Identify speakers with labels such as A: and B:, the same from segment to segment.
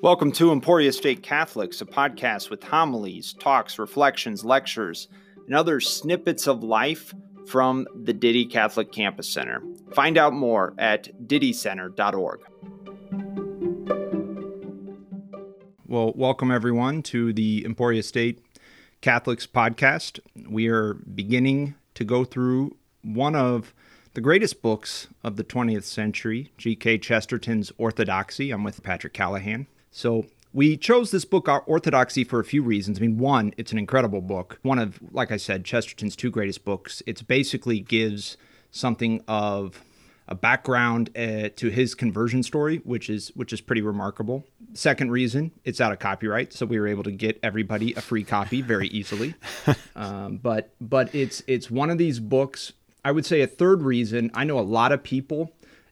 A: Welcome to Emporia State Catholics, a podcast with homilies, talks, reflections, lectures, and other snippets of life from the Didde Catholic Campus Center. Find out more at diddecenter.org. Well, welcome everyone to the Emporia State Catholics podcast. We are beginning to go through one of the greatest books of the 20th century, G.K. Chesterton's Orthodoxy. I'm with Patrick Callahan. So we chose this book, Our Orthodoxy, for a few reasons. I mean, one, it's an incredible book. One of, like I said, Chesterton's two greatest books. It basically gives something of a background uh, to his conversion story, which is which is pretty remarkable. Second reason, it's out of copyright, so we were able to get everybody a free copy very easily. um, but but it's it's one of these books. I would say a third reason. I know a lot of people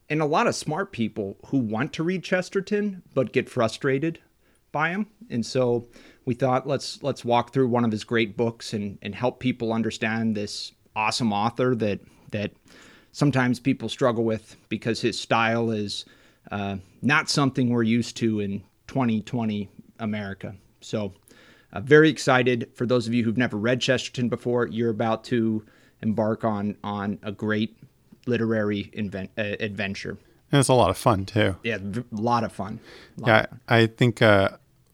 A: and a lot of smart people who want to read Chesterton but get frustrated by him. And so we thought let's let's walk through one of his great books and and help people understand this awesome author that that sometimes people struggle with because his style is uh, not something we're used to in 2020 America. So uh, very excited for those of you who've never read Chesterton before. You're about to embark on on a great literary invent, uh, adventure.
B: And it's a lot of fun too.
A: Yeah, a lot of fun.
B: Lot yeah, of fun. I think. Uh,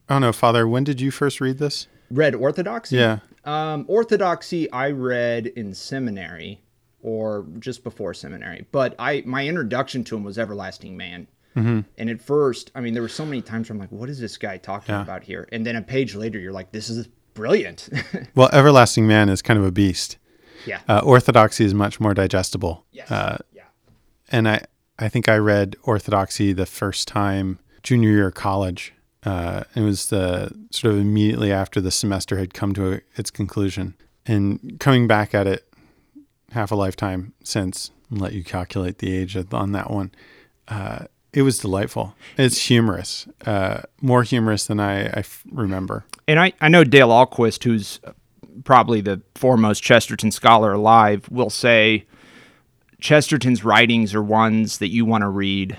B: I don't know, Father. When did you first read this?
A: Read Orthodoxy.
B: Yeah.
A: Um, Orthodoxy, I read in seminary or just before seminary. But I my introduction to him was Everlasting Man. Mm-hmm. And at first, I mean, there were so many times where I'm like, "What is this guy talking yeah. about here?" And then a page later, you're like, "This is brilliant."
B: well, Everlasting Man is kind of a beast.
A: Yeah.
B: Uh, orthodoxy is much more digestible.
A: Yes. Uh,
B: yeah. And I, I think I read Orthodoxy the first time junior year of college. Uh, it was the sort of immediately after the semester had come to a, its conclusion, and coming back at it half a lifetime since. let you calculate the age on that one. Uh, it was delightful. It's humorous, uh, more humorous than I, I f- remember.
A: And I, I know Dale Ahlquist, who's probably the foremost Chesterton scholar alive, will say Chesterton's writings are ones that you want to read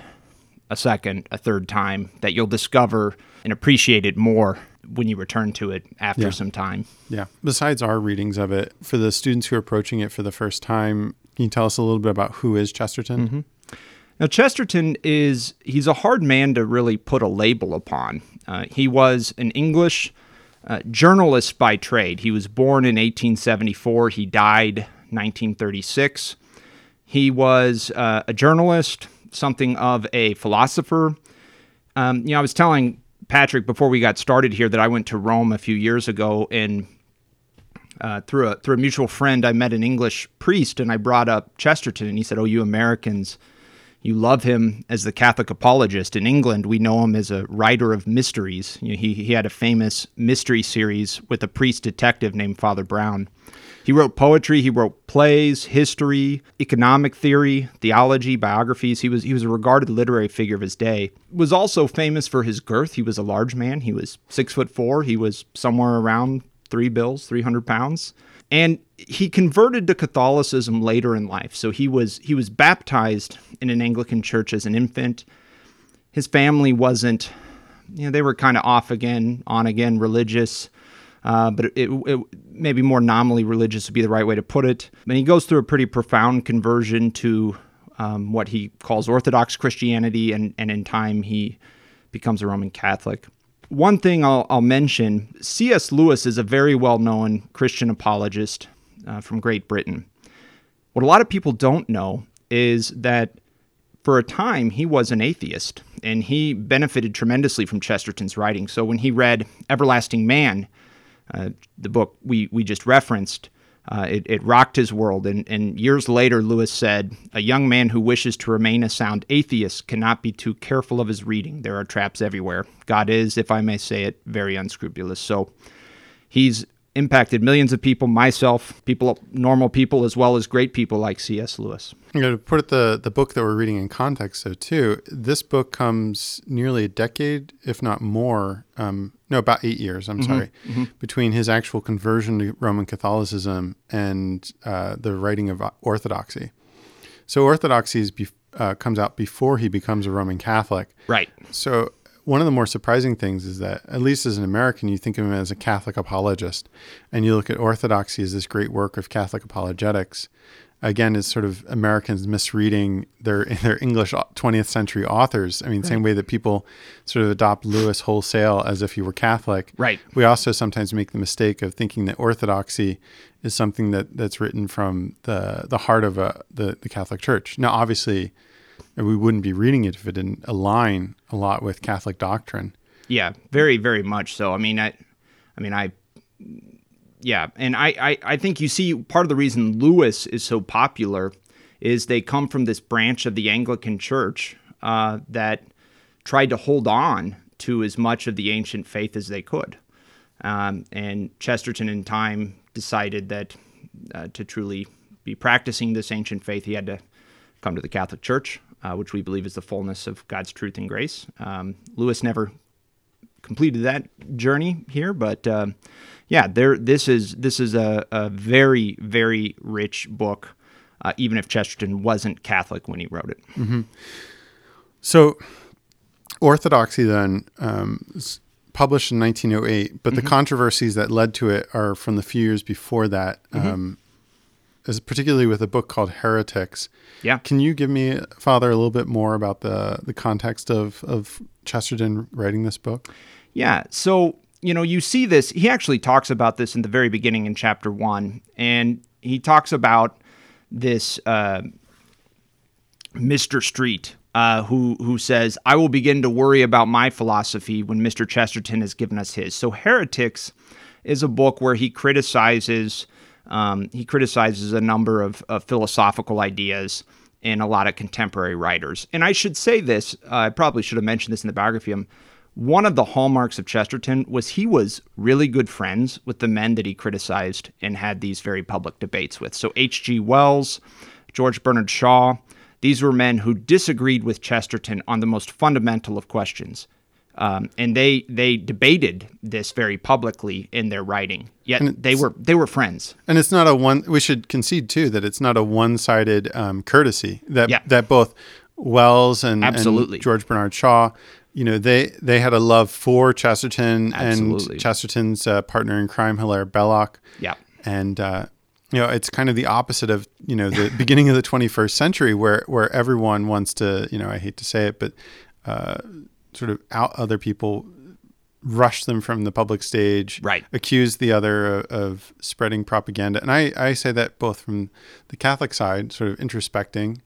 A: a second, a third time, that you'll discover and appreciate it more when you return to it after
B: yeah.
A: some time.
B: Yeah. Besides our readings of it, for the students who are approaching it for the first time, can you tell us a little bit about who is Chesterton?
A: Mm-hmm. Now, Chesterton is, he's a hard man to really put a label upon. Uh, he was an English uh, journalist by trade. He was born in 1874. He died 1936. He was uh, a journalist, something of a philosopher. Um, you know, I was telling Patrick before we got started here that I went to Rome a few years ago, and uh, through a through a mutual friend, I met an English priest, and I brought up Chesterton, and he said, "Oh, you Americans." You love him as the Catholic apologist. In England, we know him as a writer of mysteries. You know, he, he had a famous mystery series with a priest detective named Father Brown. He wrote poetry, he wrote plays, history, economic theory, theology, biographies. He was he was a regarded literary figure of his day. Was also famous for his girth. He was a large man. He was six foot four. He was somewhere around three bills, three hundred pounds. And he converted to Catholicism later in life. So he was he was baptized in an Anglican church as an infant. His family wasn't, you know, they were kind of off again, on again, religious. Uh, but it, it, maybe more nominally religious would be the right way to put it. And he goes through a pretty profound conversion to um, what he calls Orthodox Christianity, and, and in time he becomes a Roman Catholic. One thing I'll, I'll mention C.S. Lewis is a very well known Christian apologist uh, from Great Britain. What a lot of people don't know is that for a time he was an atheist and he benefited tremendously from Chesterton's writing. So when he read Everlasting Man, uh, the book we, we just referenced, uh, it, it, rocked his world. And, and years later, Lewis said, A young man who wishes to remain a sound atheist cannot be too careful of his reading. There are traps everywhere. God is, if I may say it, very unscrupulous. So he's impacted millions of people, myself, people, normal people, as well as great people like C.S. Lewis.
B: You know, to put the the book that we're reading in context, though, too, this book comes nearly a decade, if not more. Um, no, about eight years. I'm mm-hmm. sorry, mm-hmm. between his actual conversion to Roman Catholicism and uh, the writing of Orthodoxy. So Orthodoxy be, uh, comes out before he becomes a Roman Catholic.
A: Right.
B: So one of the more surprising things is that, at least as an American, you think of him as a Catholic apologist, and you look at orthodoxy as this great work of Catholic apologetics. Again, is sort of Americans misreading their their English uh, 20th century authors. I mean, right. same way that people sort of adopt Lewis wholesale as if he were Catholic.
A: Right.
B: We also sometimes make the mistake of thinking that orthodoxy is something that that's written from the the heart of a, the the Catholic Church. Now, obviously, we wouldn't be reading it if it didn't align a lot with Catholic doctrine.
A: Yeah, very, very much so. I mean, I, I mean, I, yeah, and I, I, I think you see part of the reason Lewis is so popular is they come from this branch of the Anglican Church uh, that tried to hold on to as much of the ancient faith as they could, um, and Chesterton, in time, decided that uh, to truly be practicing this ancient faith, he had to come to the Catholic Church uh, which we believe is the fullness of God's truth and grace. Um, Lewis never completed that journey here, but uh, yeah, there. This is this is a, a very very rich book, uh, even if Chesterton wasn't Catholic when he wrote it.
B: Mm-hmm. So, Orthodoxy then um, published in 1908, but mm-hmm. the controversies that led to it are from the few years before that. Mm-hmm. Is particularly with a book called Heretics.
A: Yeah.
B: Can you give me, Father, a little bit more about the the context of of Chesterton writing this book?
A: Yeah. So you know, you see this. He actually talks about this in the very beginning in chapter one, and he talks about this uh, Mr. Street. Uh, who who says I will begin to worry about my philosophy when Mr. Chesterton has given us his. So Heretics is a book where he criticizes um, he criticizes a number of, of, philosophical ideas in a lot of contemporary writers. And I should say this, uh, I probably should have mentioned this in the biography. One of the hallmarks of Chesterton was he was really good friends with the men that he criticized and had these very public debates with. So H.G. Wells, George Bernard Shaw, these were men who disagreed with Chesterton on the most fundamental of questions. Um, and they they debated this very publicly in their writing. Yet they were they were friends.
B: And it's not a one. We should concede too that it's not a one sided um, courtesy. That
A: yeah.
B: that both Wells and,
A: Absolutely.
B: and George Bernard Shaw, you know, they they had a love for Chesterton
A: Absolutely.
B: and Chesterton's uh, partner in crime, Hilaire Belloc.
A: Yeah,
B: and. Uh, you know, it's kind of the opposite of you know the beginning of the 21st century, where where everyone wants to, you know, I hate to say it, but uh, sort of out other people, rush them from the public stage,
A: right.
B: accuse the other of, of spreading propaganda. And I, I say that both from the Catholic side, sort of introspecting,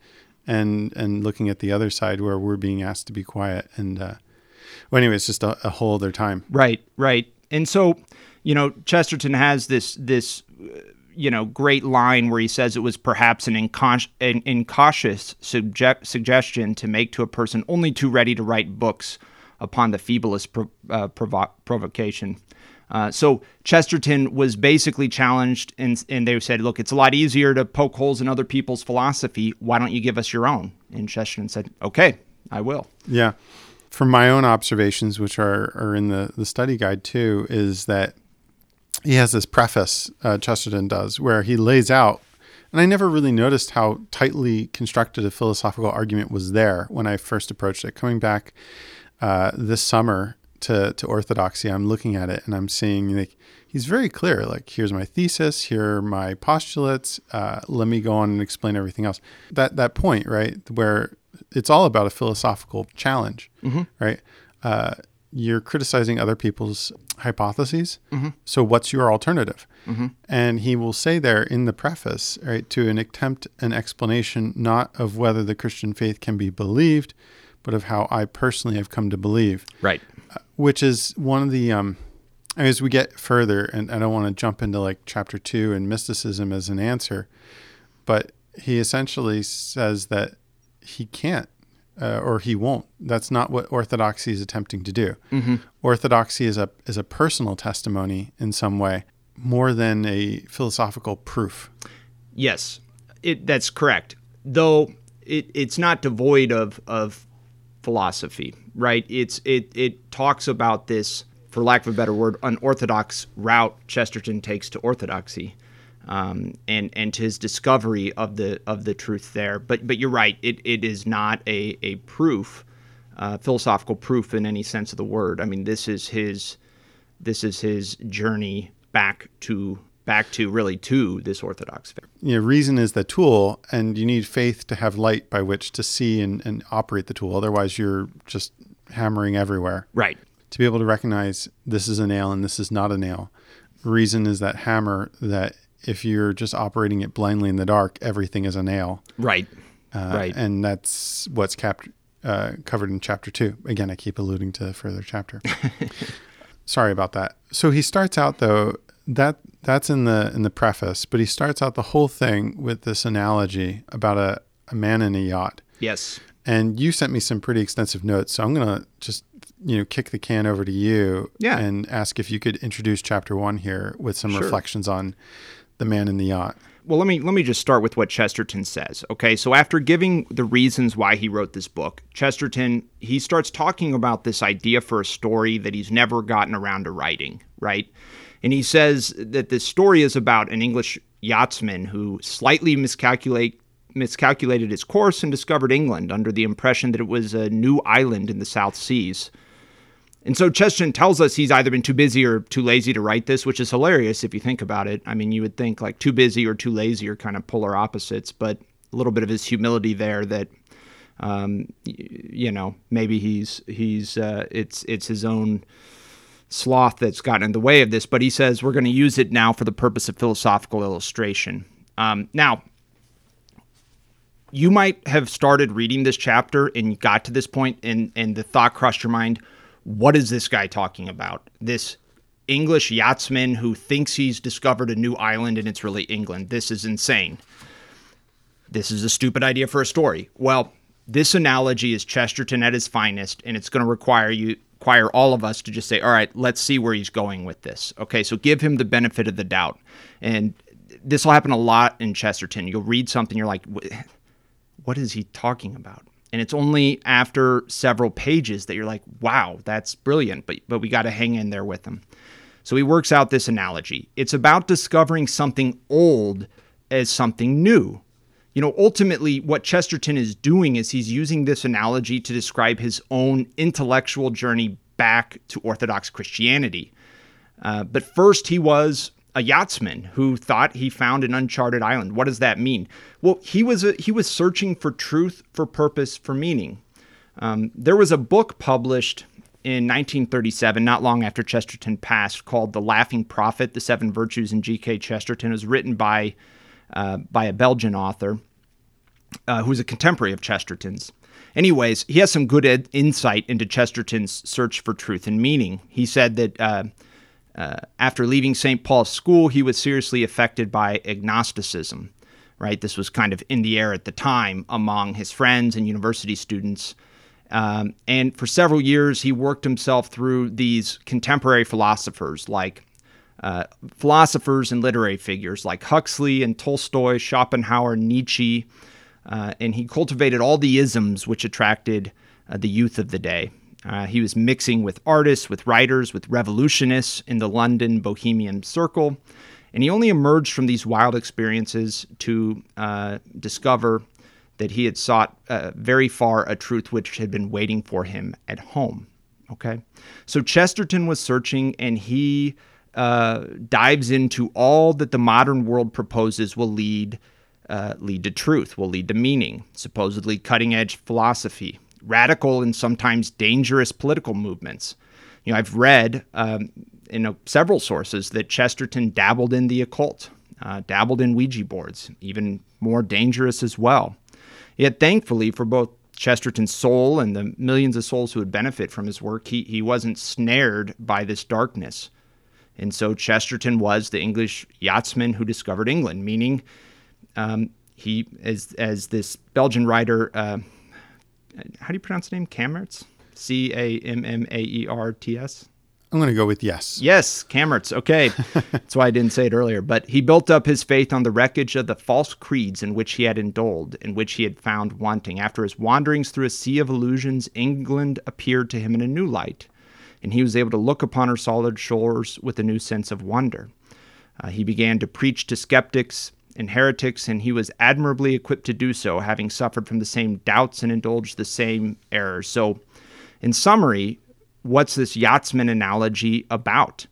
B: and and looking at the other side where we're being asked to be quiet. And uh, well, anyway, it's just a, a whole other time.
A: Right, right. And so, you know, Chesterton has this this you know great line where he says it was perhaps an, an incautious subject- suggestion to make to a person only too ready to write books upon the feeblest pro- uh, provo- provocation. Uh, so Chesterton was basically challenged, and, and they said, "Look, it's a lot easier to poke holes in other people's philosophy. Why don't you give us your own?" And Chesterton said, "Okay, I will."
B: Yeah, from my own observations, which are are in the the study guide too, is that he has this preface, uh, Chesterton does, where he lays out, and I never really noticed how tightly constructed a philosophical argument was there when I first approached it. Coming back uh, this summer to, to orthodoxy, I'm looking at it and I'm seeing like he's very clear. Like, here's my thesis, here are my postulates. Uh, let me go on and explain everything else. That that point, right, where it's all about a philosophical challenge,
A: mm-hmm.
B: right? Uh, you're criticizing other people's hypotheses.
A: Mm-hmm.
B: So what's your alternative?
A: Mm-hmm.
B: And he will say there in the preface, right, to an attempt an explanation not of whether the Christian faith can be believed, but of how I personally have come to believe.
A: Right.
B: Uh, which is one of the um as we get further, and I don't want to jump into like chapter two and mysticism as an answer, but he essentially says that he can't uh, or he won't. That's not what orthodoxy is attempting to do.
A: Mm-hmm.
B: Orthodoxy is a is a personal testimony in some way, more than a philosophical proof.
A: Yes, it, that's correct. Though it, it's not devoid of of philosophy, right? It's it it talks about this, for lack of a better word, unorthodox route Chesterton takes to orthodoxy um, and and to his discovery of the of the truth there. But but you're right. It, it is not a a proof uh, philosophical proof in any sense of the word. I mean, this is his this is his journey back to back to really to this orthodox faith.
B: You know, reason is the tool, and you need faith to have light by which to see and, and operate the tool. Otherwise, you're just hammering everywhere.
A: Right.
B: To be able to recognize this is a nail and this is not a nail. Reason is that hammer that if you're just operating it blindly in the dark, everything is a nail.
A: Right.
B: Uh,
A: Right.
B: And that's what's cap- uh, covered in chapter two. Again, I keep alluding to the further chapter. Sorry about that. So he starts out though that that's in the in the preface, but he starts out the whole thing with this analogy about a, a man in a yacht.
A: Yes.
B: And you sent me some pretty extensive notes, so I'm gonna just you know kick the can over to you
A: Yeah.
B: and ask if you could introduce chapter one here with some
A: Sure.
B: reflections on the man in the yacht.
A: Well, let me let me just start with what Chesterton says. Okay, so after giving the reasons why he wrote this book, Chesterton he starts talking about this idea for a story that he's never gotten around to writing, right? And he says that this story is about an English yachtsman who slightly miscalculate miscalculated his course and discovered England under the impression that it was a new island in the South Seas. And so Chesterton tells us he's either been too busy or too lazy to write this, which is hilarious if you think about it. I mean, you would think like too busy or too lazy are kind of polar opposites, but a little bit of his humility there that, um, you know, maybe he's he's uh, it's it's his own sloth that's gotten in the way of this. But he says we're going to use it now for the purpose of philosophical illustration. Um, now, you might have started reading this chapter and got to this point and and the thought crossed your mind what is this guy talking about? This english yachtsman who thinks he's discovered a new island and it's really england. This is insane. This is a stupid idea for a story. Well this analogy is chesterton at his finest and it's going to require you require all of us to just say all right let's see where he's going with this. Okay so give him the benefit of the doubt. And this will happen a lot in chesterton. You'll read something you're like what is he talking about? And it's only after several pages that you're like, wow, that's brilliant, but but we got to hang in there with him. So he works out this analogy. It's about discovering something old as something new. You know, ultimately what Chesterton is doing is he's using this analogy to describe his own intellectual journey back to Orthodox Christianity. Uh, but first, he was a yachtsman who thought he found an uncharted island. What does that mean? Well, he was a, he was searching for truth, for purpose, for meaning. Um, there was a book published in 1937, not long after Chesterton passed, called "The Laughing Prophet: The Seven Virtues in G.K. Chesterton." It was written by uh, by a Belgian author uh, who's a contemporary of Chesterton's. Anyways, he has some good ed- insight into Chesterton's search for truth and meaning. He said that uh, uh, after leaving St. Paul's School, he was seriously affected by agnosticism. Right, this was kind of in the air at the time among his friends and university students. Um, and for several years, he worked himself through these contemporary philosophers like uh, philosophers and literary figures like Huxley and Tolstoy, Schopenhauer, Nietzsche, uh, and he cultivated all the isms which attracted uh, the youth of the day. Uh, he was mixing with artists, with writers, with revolutionists in the London Bohemian circle, and he only emerged from these wild experiences to uh, discover that he had sought uh, very far a truth which had been waiting for him at home. Okay, so Chesterton was searching, and he uh, dives into all that the modern world proposes will lead uh, lead to truth, will lead to meaning, supposedly cutting edge philosophy, radical and sometimes dangerous political movements. You know, I've read um, in uh, several sources that Chesterton dabbled in the occult, uh, dabbled in Ouija boards, even more dangerous as well. Yet, thankfully, for both Chesterton's soul and the millions of souls who would benefit from his work, he, he wasn't snared by this darkness. And so Chesterton was the English yachtsman who discovered England, meaning um, he, as, as this Belgian writer, uh, how do you pronounce the name? Cammaerts? C A M M A E R T S?
B: I'm going to go with yes.
A: Yes, Cammaerts. Okay. That's why I didn't say it earlier. But he built up his faith on the wreckage of the false creeds in which he had indulged, in which he had found wanting. After his wanderings through a sea of illusions, England appeared to him in a new light, and he was able to look upon her solid shores with a new sense of wonder. Uh, he began to preach to skeptics and heretics, and he was admirably equipped to do so, having suffered from the same doubts and indulged the same errors. So, In summary, what's this yachtsman analogy about?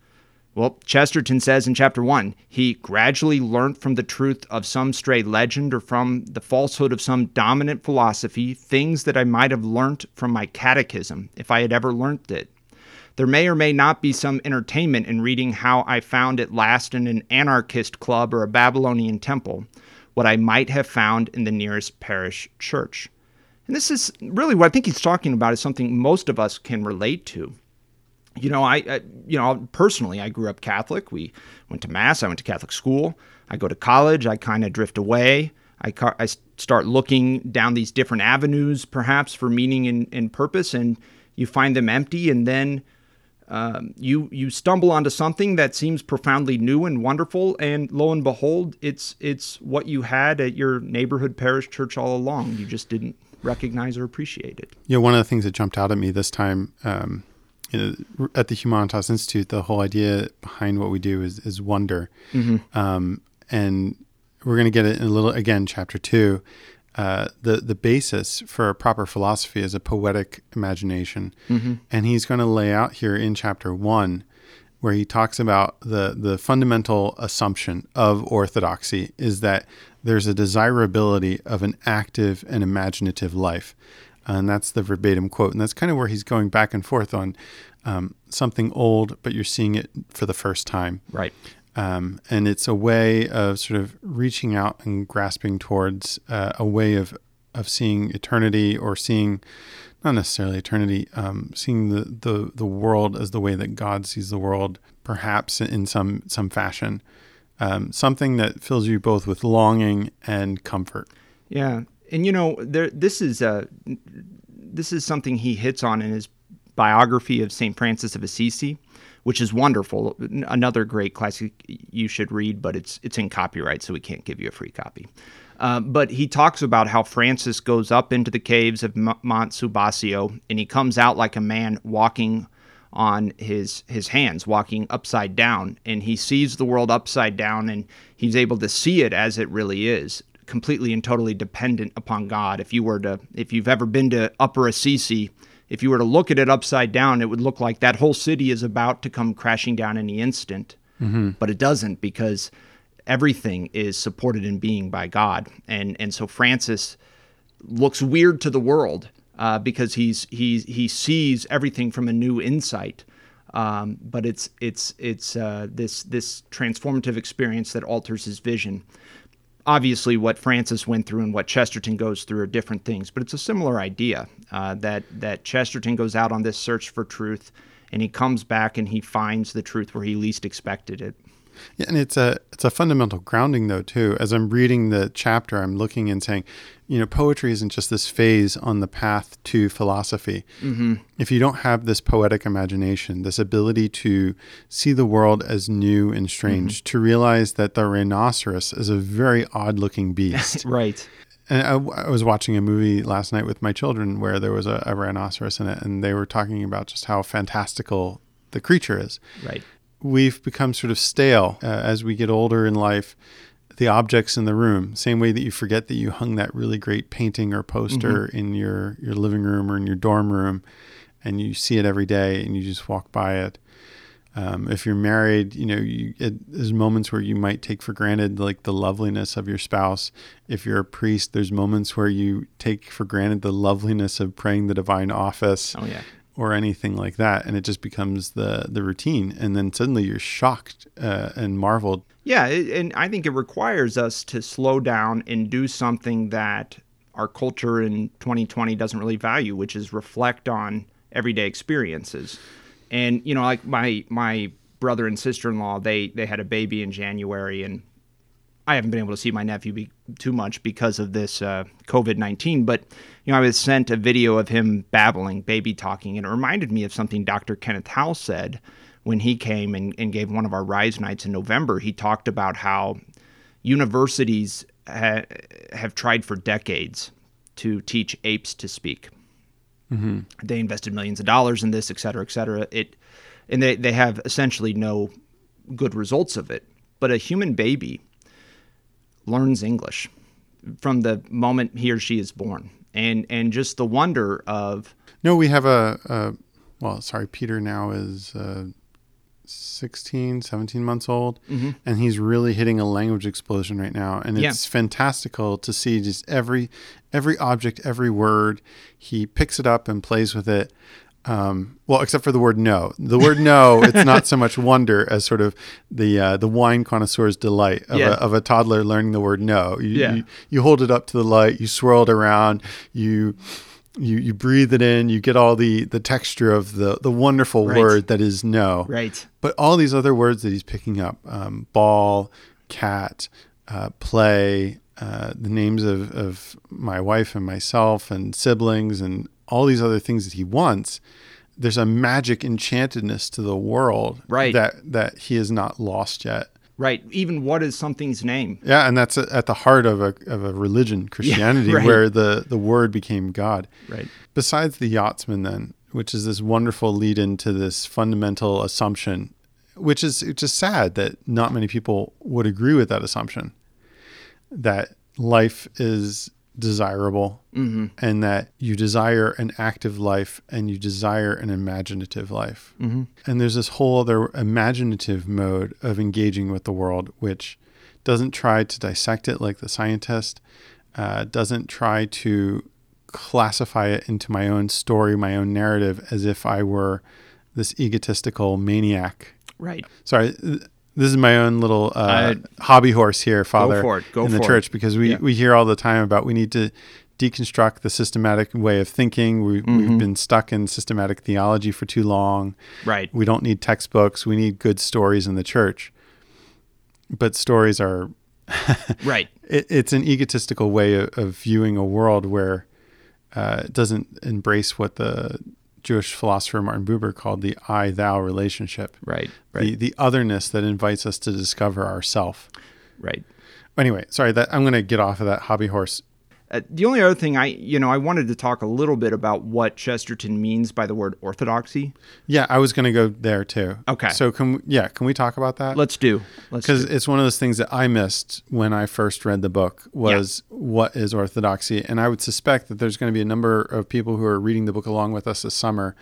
A: Well, Chesterton says in chapter one, he gradually learnt from the truth of some stray legend or from the falsehood of some dominant philosophy things that I might have learnt from my catechism, if I had ever learnt it. There may or may not be some entertainment in reading how I found at last in an anarchist club or a Babylonian temple what I might have found in the nearest parish church. And this is really what I think he's talking about is something most of us can relate to you know, I, I, you know, personally, I grew up Catholic. We went to mass. I went to Catholic school. I go to college. I kind of drift away. I, I start looking down these different avenues, perhaps for meaning and, and purpose, and you find them empty, and then um, you you stumble onto something that seems profoundly new and wonderful, and lo and behold, it's it's what you had at your neighborhood parish church all along. You just didn't recognize or appreciate it.
B: Yeah, one of the things that jumped out at me this time. Um, you know, at the Humanitas Institute, the whole idea behind what we do is, is wonder. Mm-hmm. Um, and we're going to get it in a little, again, chapter two. Uh, the, the basis for a proper philosophy is a poetic imagination. Mm-hmm. And he's going to lay out here in chapter one, where he talks about the, the fundamental assumption of orthodoxy is that there's a desirability of an active and imaginative life and that's the verbatim quote. And that's kind of where he's going back and forth on um, something old, but you're seeing it for the first time.
A: Right.
B: Um, and it's a way of sort of reaching out and grasping towards uh, a way of of seeing eternity or seeing not necessarily eternity, um, seeing the, the the world as the way that God sees the world, perhaps in some some fashion, um, something that fills you both with longing and comfort.
A: Yeah, and you know, there this is a this is something he hits on in his biography of St. Francis of Assisi, which is wonderful. Another great classic you should read, but it's it's in copyright, so we can't give you a free copy. Uh, but he talks about how Francis goes up into the caves of M- Mont Subasio, and he comes out like a man walking on his his hands, walking upside down, and he sees the world upside down, and he's able to see it as it really is completely and totally dependent upon God. If you were to, if you've ever been to Upper Assisi, if you were to look at it upside down, it would look like that whole city is about to come crashing down any instant. Mm-hmm. But it doesn't because everything is supported in being by God. And and so Francis looks weird to the world uh, because he's he he sees everything from a new insight. Um, but it's it's it's uh, this this transformative experience that alters his vision obviously what Francis went through and what Chesterton goes through are different things, but it's a similar idea uh, that that Chesterton goes out on this search for truth, and he comes back and he finds the truth where he least expected it.
B: Yeah, and it's a it's a fundamental grounding though too. As I'm reading the chapter, I'm looking and saying, you know, poetry isn't just this phase on the path to philosophy. Mm-hmm. If you don't have this poetic imagination, this ability to see the world as new and strange, mm-hmm. to realize that the rhinoceros is a very odd looking beast.
A: right.
B: And I, I, was watching a movie last night with my children where there was a, a rhinoceros in it, and they were talking about just how fantastical the creature is.
A: Right
B: we've become sort of stale uh, as we get older in life. The objects in the room, same way that you forget that you hung that really great painting or poster mm-hmm. in your, your living room or in your dorm room, and you see it every day and you just walk by it. Um, if you're married, you know, you, it, there's moments where you might take for granted like the loveliness of your spouse. If you're a priest, there's moments where you take for granted the loveliness of praying the divine office.
A: Oh yeah
B: or anything like that and it just becomes the the routine. And then suddenly you're shocked uh, and marveled.
A: Yeah and i think it requires us to slow down and do something that our culture in 2020 doesn't really value which is reflect on everyday experiences. And you know like my my brother and sister-in-law they they had a baby in january and I haven't been able to see my nephew be, too much because of this uh, COVID 19, but you know, I was sent a video of him babbling, baby talking, and it reminded me of something Dr. Kenneth Howell said when he came and, and gave one of our Rise Nights in November. He talked about how universities ha- have tried for decades to teach apes to speak. Mm-hmm. They invested millions of dollars in this, et cetera, et cetera. It, and they, they have essentially no good results of it. But a human baby learns English from the moment he or she is born. And, and just the wonder of
B: No, we have a, a well, sorry, Peter now is uh, 16, 17 months old,
A: Mm-hmm.
B: and he's really hitting a language explosion right now. And
A: Yeah.
B: it's fantastical to see just every every object, every word. He picks it up and plays with it. Um, well, except for the word no. The word no, it's not so much wonder as sort of the uh, the wine connoisseur's delight of,
A: Yeah.
B: a, of a toddler learning the word no. You,
A: Yeah.
B: you, you hold it up to the light, you swirl it around, you you you breathe it in, you get all the the texture of the the wonderful
A: Right.
B: word that is no.
A: Right.
B: But all these other words that he's picking up um, ball, cat, uh, play, uh, the names of, of my wife and myself and siblings, and all these other things that he wants. There's a magic enchantedness to the world
A: Right.
B: that, that he has not lost yet.
A: Right. Even what is something's name?
B: Yeah, and that's at the heart of a, of a religion, Christianity,
A: right.
B: where the, the word became God.
A: Right.
B: Besides the yachtsman, then, which is this wonderful lead into this fundamental assumption, which is it's just sad that not many people would agree with that assumption that life is desirable and that you desire an active life and you desire an imaginative life. Mm-hmm. And there's this whole other imaginative mode of engaging with the world, which doesn't try to dissect it like the scientist, uh, doesn't try to classify it into my own story, my own narrative, as if I were this egotistical maniac.
A: Right.
B: Sorry, this is my own little uh,
A: Uh,
B: hobby horse here, Father,
A: for it. Go
B: in the
A: for it.
B: church, because we,
A: Yeah.
B: we hear all the time about we need to deconstruct the systematic way of thinking. We,
A: Mm-hmm.
B: We've been stuck in systematic theology for too long.
A: Right.
B: We don't need textbooks. We need good stories in the church. But stories are
A: Right.
B: it, it's an egotistical way of, of viewing a world where uh, it doesn't embrace what the Jewish philosopher Martin Buber called the I thou relationship.
A: Right.
B: The, the otherness that invites us to discover ourself.
A: Right.
B: Anyway, sorry that I'm going to get off of that hobby horse.
A: Uh, the only other thing I, you know, I wanted to talk a little bit about what Chesterton means by the word orthodoxy.
B: Yeah, I was going to go there too.
A: Okay.
B: So can we, yeah, can we talk about that?
A: Let's do. Let's
B: because it's one of those things that I missed when I first read the book was what is orthodoxy, and I would suspect that there's going to be a number of people who are reading the book along with us this summer,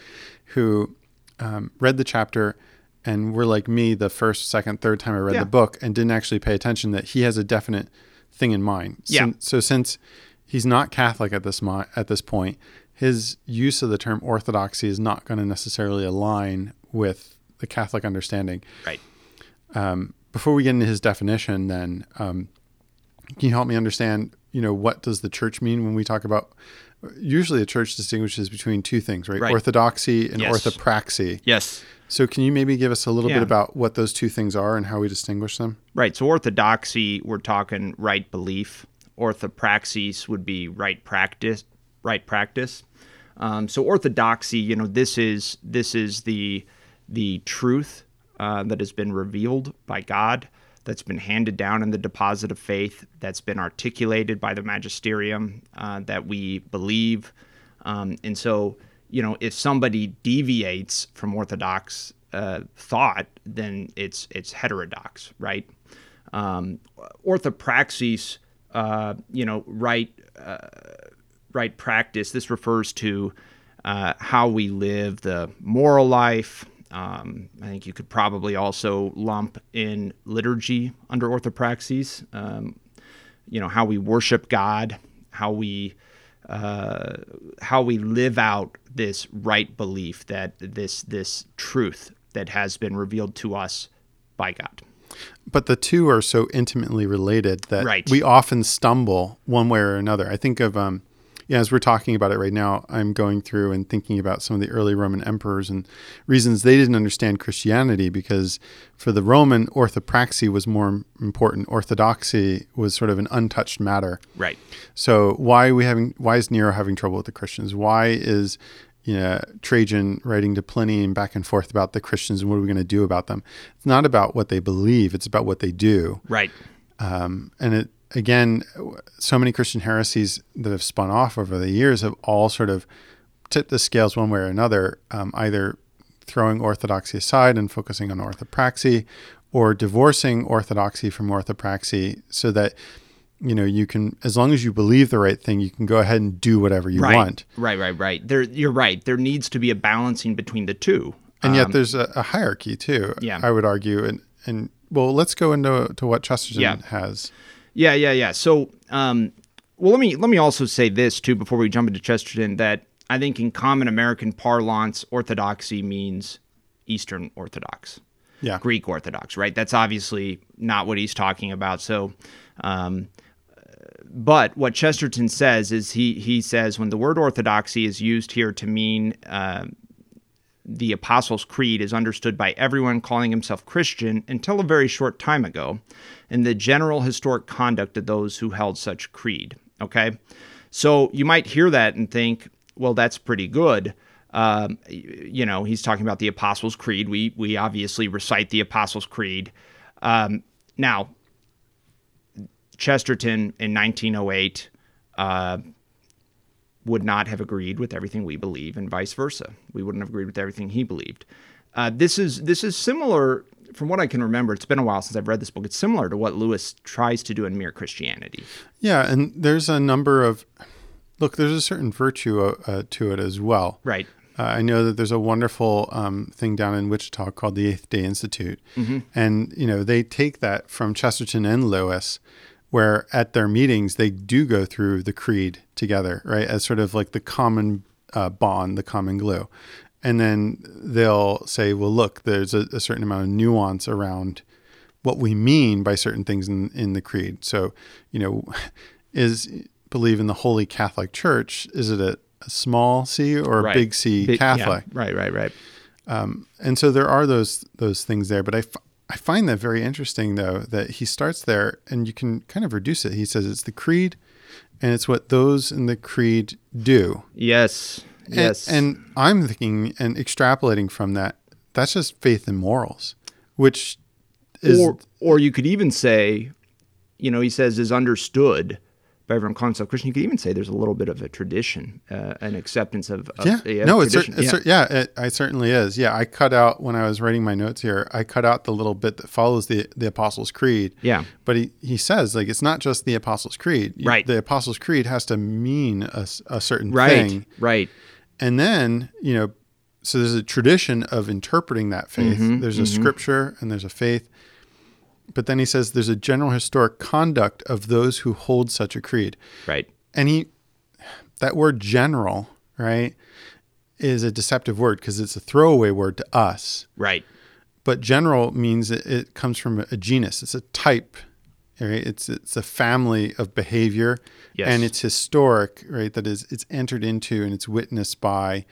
B: who um, read the chapter and were like me the first, second, third time I read
A: Yeah.
B: the book and didn't actually pay attention that he has a definite thing in mind.
A: Yeah.
B: Sin- so since he's not Catholic at this mo- at this point, his use of the term orthodoxy is not going to necessarily align with the Catholic understanding
A: Right.
B: um, before we get into his definition, then um, can you help me understand? You know, what does the church mean when we talk about? Usually, the church distinguishes between two things, right?
A: Right.
B: Orthodoxy and
A: Yes.
B: orthopraxy.
A: Yes.
B: So, can you maybe give us a little
A: Yeah.
B: bit about what those two things are and how we distinguish them?
A: Right. So orthodoxy, we're talking right belief. Orthopraxis would be right practice. Right practice. Um, so orthodoxy, you know, this is this is the the truth uh, that has been revealed by God, that's been handed down in the deposit of faith, that's been articulated by the magisterium uh, that we believe, um, and so you know, if somebody deviates from orthodox uh, thought, then it's it's heterodox, right? Um, orthopraxis, uh, you know, right uh, right practice. This refers to uh, how we live the moral life. Um, I think you could probably also lump in liturgy under orthopraxis. Um, you know how we worship God, how we uh, how we live out this right belief that this this truth that has been revealed to us by God.
B: But the two are so intimately related that
A: Right.
B: we often stumble one way or another. I think of, um, yeah, as we're talking about it right now, I'm going through and thinking about some of the early Roman emperors and reasons they didn't understand Christianity because for the Roman, orthopraxy was more important. Orthodoxy was sort of an untouched matter.
A: Right.
B: So why are we having? Why is Nero having trouble with the Christians? Why is you know, Trajan writing to Pliny and back and forth about the Christians and what are we going to do about them? It's not about what they believe; it's about what they do.
A: Right.
B: Um, and it again, so many Christian heresies that have spun off over the years have all sort of tipped the scales one way or another, um, either throwing orthodoxy aside and focusing on orthopraxy, or divorcing orthodoxy from orthopraxy, so that you know, you can as long as you believe the right thing, you can go ahead and do whatever you
A: right.
B: want.
A: Right, right, right. There, you're right. There needs to be a balancing between the two.
B: And yet, there's a, a hierarchy too.
A: Um, Yeah.
B: I would argue, and and well, let's go into to what Chesterton
A: Yeah.
B: has.
A: Yeah, yeah, yeah. So, um, well, let me let me also say this too before we jump into Chesterton that I think in common American parlance, orthodoxy means Eastern Orthodox,
B: Yeah,
A: Greek Orthodox, right? That's obviously not what he's talking about. So, um, but what Chesterton says is he he says when the word orthodoxy is used here to mean uh, the Apostles' Creed is understood by everyone calling himself Christian until a very short time ago, and the general historic conduct of those who held such creed. Okay, so you might hear that and think, well, that's pretty good. Um, you know, he's talking about the Apostles' Creed. We we obviously recite the Apostles' Creed. Um, now, Chesterton in 1908 uh, would not have agreed with everything we believe, and vice versa. We wouldn't have agreed with everything he believed. Uh, this is this is similar, from what I can remember. It's been a while since I've read this book. It's similar to what Lewis tries to do in Mere Christianity.
B: yeah, and there's a number of look. There's a certain virtue uh, to it as well.
A: Right.
B: Uh, I know that there's a wonderful um, thing down in Wichita called the Eighth Day Institute, and you know they take that from Chesterton and Lewis, where at their meetings they do go through the creed together, right, as sort of like the common uh, bond, the common glue, and then they'll say, well, look, there's a, a certain amount of nuance around what we mean by certain things in, in the creed. So, you know, is believe in the Holy Catholic Church, is it a, a small c or a
A: Right.
B: big C
A: Big- yeah,
B: Catholic?
A: Right. Right. Right.
B: And so there are those those things there, but I, I find that very interesting though that he starts there and you can kind of reduce it. He says it's the creed and it's what those in the creed do.
A: Yes.
B: And-
A: Yes.
B: And, I'm thinking and extrapolating from that, that's just faith and morals, which is
A: or or you could even say, you know, he says is understood by everyone calling himself Christian. You could even say there's a little bit of a tradition, uh, an acceptance of, of
B: yeah,
A: a
B: no, it's, cer- it's cer- yeah, it, certainly is. Yeah, I cut out when I was writing my notes here. I cut out the little bit that follows the the Apostles' Creed.
A: Yeah.
B: but he he says like it's not just the Apostles' Creed.
A: Right.
B: the Apostles' Creed has to mean a certain
A: right,
B: thing,
A: right,
B: and then you know, so there's a tradition of interpreting that faith.
A: Mm-hmm,
B: there's a scripture and there's a faith. But then he says there's a general historic conduct of those who hold such a creed
A: right.
B: and he that word general right is a deceptive word because it's a throwaway word to us
A: Right.
B: but general means it, it comes from a genus it's a type right it's it's a family of behavior
A: Yes.
B: and it's historic right that is it's entered into and it's witnessed by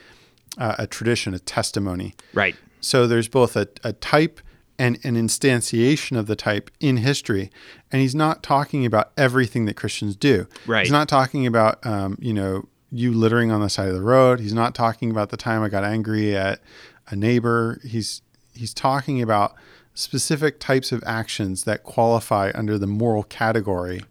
B: uh, a tradition a testimony
A: Right.
B: so there's both a, a type and an instantiation of the type in history. And he's not talking about everything that Christians do.
A: Right.
B: He's not talking about, um, you know, you littering on the side of the road. He's not talking about the time I got angry at a neighbor. He's he's talking about specific types of actions that qualify under the moral category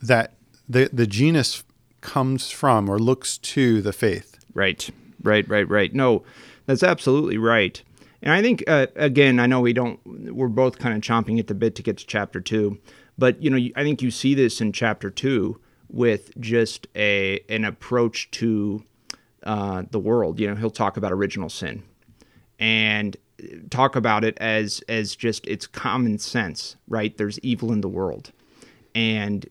B: that the the genus comes from or looks to the faith.
A: Right, right, right, right. No, that's absolutely right. And I think uh, again, I know we don't. We're both kind of chomping at the bit to get to chapter two, but you know, I think you see this in chapter two with just a an approach to uh, the world. You know, he'll talk about original sin and talk about it as as just it's common sense, right? There's evil in the world, and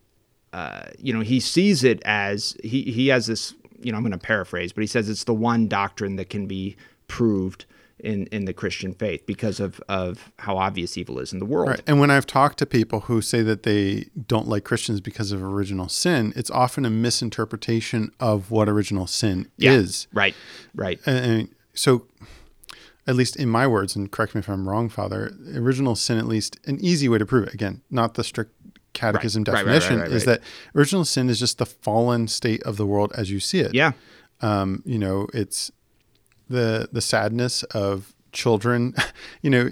A: uh, you know he sees it as he he has this. You know, I'm going to paraphrase, but he says it's the one doctrine that can be proved in in the Christian faith because of of how obvious evil is in the world.
B: Right. And when I've talked to people who say that they don't like Christians because of original sin, it's often a misinterpretation of what original sin
A: Yeah.
B: is.
A: Right, right,
B: And, so, at least in my words, and correct me if I'm wrong, Father, original sin, at least an easy way to prove it, again, not the strict catechism
A: right,
B: definition,
A: right, right,
B: is that original sin is just the fallen state of the world as you see it.
A: yeah,
B: Um, you know, it's the the sadness of children, you know,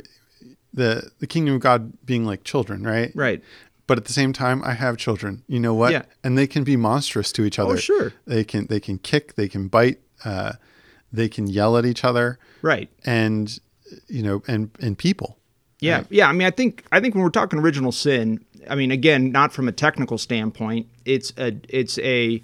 B: the the kingdom of God being like children, right?
A: right.
B: But at the same time, I have children. You know what?
A: Yeah.
B: And they can be monstrous to each other.
A: Oh, sure.
B: They can they can kick, they can bite, uh, they can yell at each other,
A: Right.
B: and you know, and and people.
A: Yeah, yeah. I mean, I think I think when we're talking original sin, I mean, again, not from a technical standpoint. It's a it's a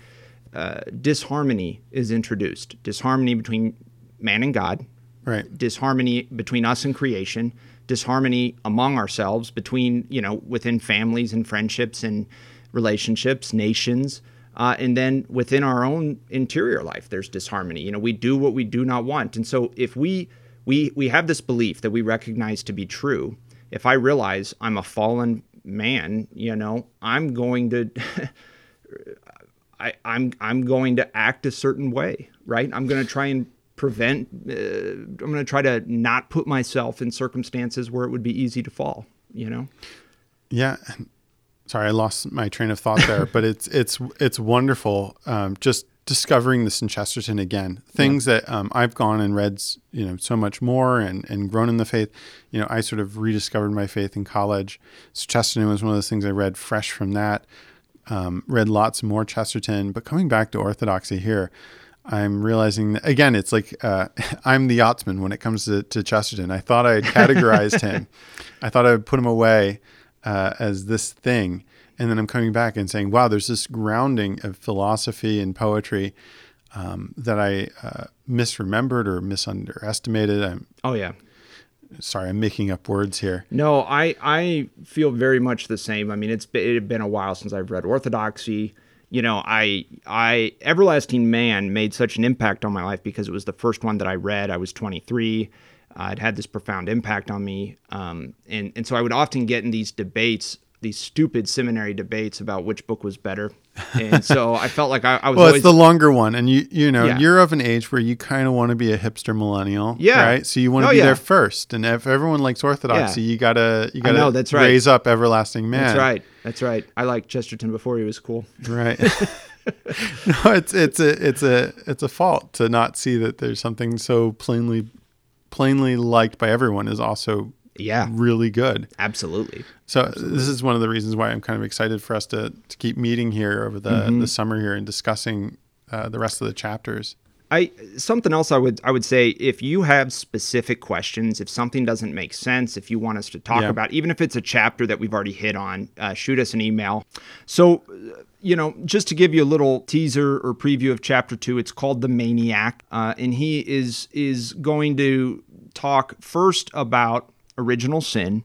A: uh, disharmony is introduced. Disharmony between man and God.
B: Right.
A: Disharmony between us and creation. Disharmony among ourselves, between you know within families and friendships and relationships, nations. Uh, and then within our own interior life, there's disharmony. You know, we do what we do not want, and so if we we we have this belief that we recognize to be true, if I realize I'm a fallen man, you know, I'm going to I, I'm I'm going to act a certain way, right? I'm going to try and prevent. Uh, I'm going to try to not put myself in circumstances where it would be easy to fall. You know.
B: Yeah. Sorry, I lost my train of thought there, but it's it's it's wonderful. Um, just discovering this in Chesterton again. Things yeah. that um, I've gone and read, you know, so much more and, and grown in the faith. You know, I sort of rediscovered my faith in college. So Chesterton was one of those things I read fresh from that. Um, read lots more Chesterton, but coming back to orthodoxy here, I'm realizing that, again, it's like uh, I'm the yachtsman when it comes to, to Chesterton. I thought I had categorized him. I thought I would put him away uh, as this thing and then I'm coming back and saying, wow, there's this grounding of philosophy and poetry um, that I uh, misremembered or misunderestimated. I'm,
A: oh yeah.
B: Sorry, I'm making up words here.
A: No, I I feel very much the same. I mean, it's been, it had been a while since I've read Orthodoxy. You know, I I Everlasting Man made such an impact on my life because it was the first one that I read. I was 23. Uh, it had this profound impact on me, um, and and so I would often get in these debates these stupid seminary debates about which book was better. And so I felt like I, I was.
B: well,
A: always,
B: it's the longer one, and you you know yeah. you're of an age where you kind of want to be a hipster millennial,
A: yeah.
B: Right, so you want to oh, be yeah. there first, and if everyone likes orthodoxy, yeah. you gotta you gotta know, that's right. raise up everlasting man.
A: That's right. That's right. I liked Chesterton before he was cool.
B: Right. no, it's it's a it's a it's a fault to not see that there's something so plainly plainly liked by everyone is also
A: yeah
B: really good
A: absolutely
B: so
A: absolutely.
B: this is one of the reasons why i'm kind of excited for us to, to keep meeting here over the, mm-hmm. the summer here and discussing uh, the rest of the chapters
A: I something else I would I would say if you have specific questions, if something doesn't make sense, if you want us to talk yeah. about, even if it's a chapter that we've already hit on, uh, shoot us an email. So, you know, just to give you a little teaser or preview of chapter two, it's called the Maniac, uh, and he is is going to talk first about original sin.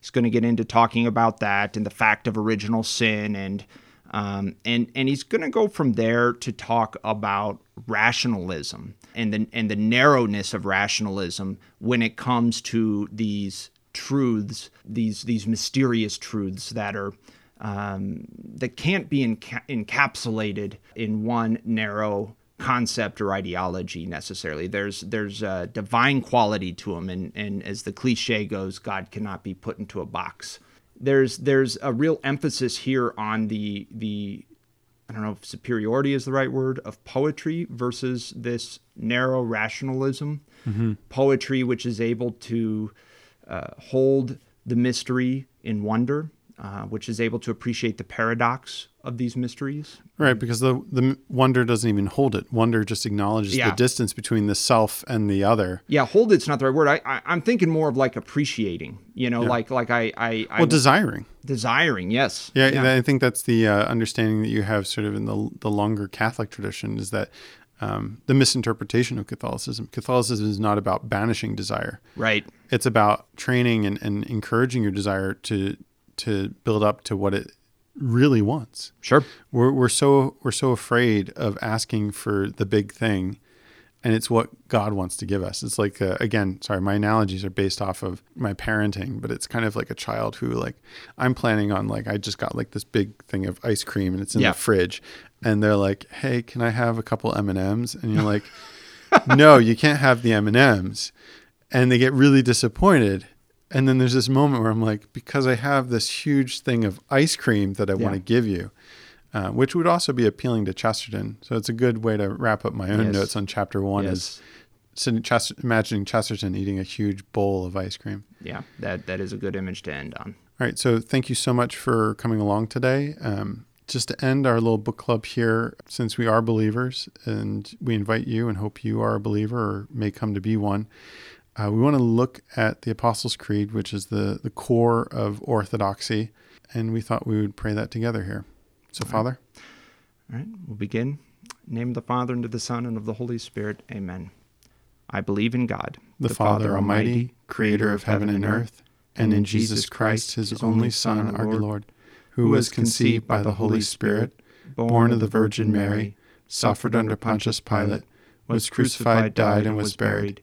A: He's going to get into talking about that and the fact of original sin, and um, and and he's going to go from there to talk about rationalism and the and the narrowness of rationalism when it comes to these truths, these these mysterious truths that are um, that can't be enca- encapsulated in one narrow concept or ideology necessarily. There's there's a divine quality to them, and and as the cliche goes, God cannot be put into a box. There's there's a real emphasis here on the the I don't know if superiority is the right word of poetry versus this narrow rationalism. Mm-hmm. Poetry, which is able to uh, hold the mystery in wonder, uh, which is able to appreciate the paradox of these mysteries.
B: Right, because the the wonder doesn't even hold it. Wonder just acknowledges yeah. the distance between the self and the other.
A: Yeah, hold it's not the right word. I, I am thinking more of like appreciating. You know, yeah. like like I I, I
B: well desiring.
A: Desiring, yes.
B: Yeah, yeah. I think that's the uh, understanding that you have sort of in the the longer Catholic tradition is that. Um, the misinterpretation of Catholicism. Catholicism is not about banishing desire.
A: Right.
B: It's about training and, and encouraging your desire to to build up to what it really wants.
A: Sure.
B: We're we're so we're so afraid of asking for the big thing and it's what God wants to give us. It's like uh, again, sorry, my analogies are based off of my parenting, but it's kind of like a child who like I'm planning on like I just got like this big thing of ice cream and it's in yeah. the fridge and they're like, "Hey, can I have a couple M&Ms?" and you're like, "No, you can't have the M&Ms." And they get really disappointed and then there's this moment where I'm like, because I have this huge thing of ice cream that I yeah. want to give you, uh, which would also be appealing to Chesterton. So it's a good way to wrap up my own yes. notes on chapter one yes. is Chester, imagining Chesterton eating a huge bowl of ice cream.
A: Yeah, that, that is a good image to end on.
B: All right. So thank you so much for coming along today. Um, just to end our little book club here, since we are believers and we invite you and hope you are a believer or may come to be one uh, we want to look at the Apostles' Creed, which is the, the core of orthodoxy. and we thought we would pray that together here. So, Father,
A: All right, we'll begin. In name of the Father, and of the Son, and of the Holy Spirit. Amen. I believe in God,
B: the, Father Almighty, creator of heaven and earth, and in Jesus Christ, his only Son, our Lord, who was conceived by the Holy Spirit, born of the Virgin Mary, suffered under Pontius Pilate, was crucified, died, and was buried.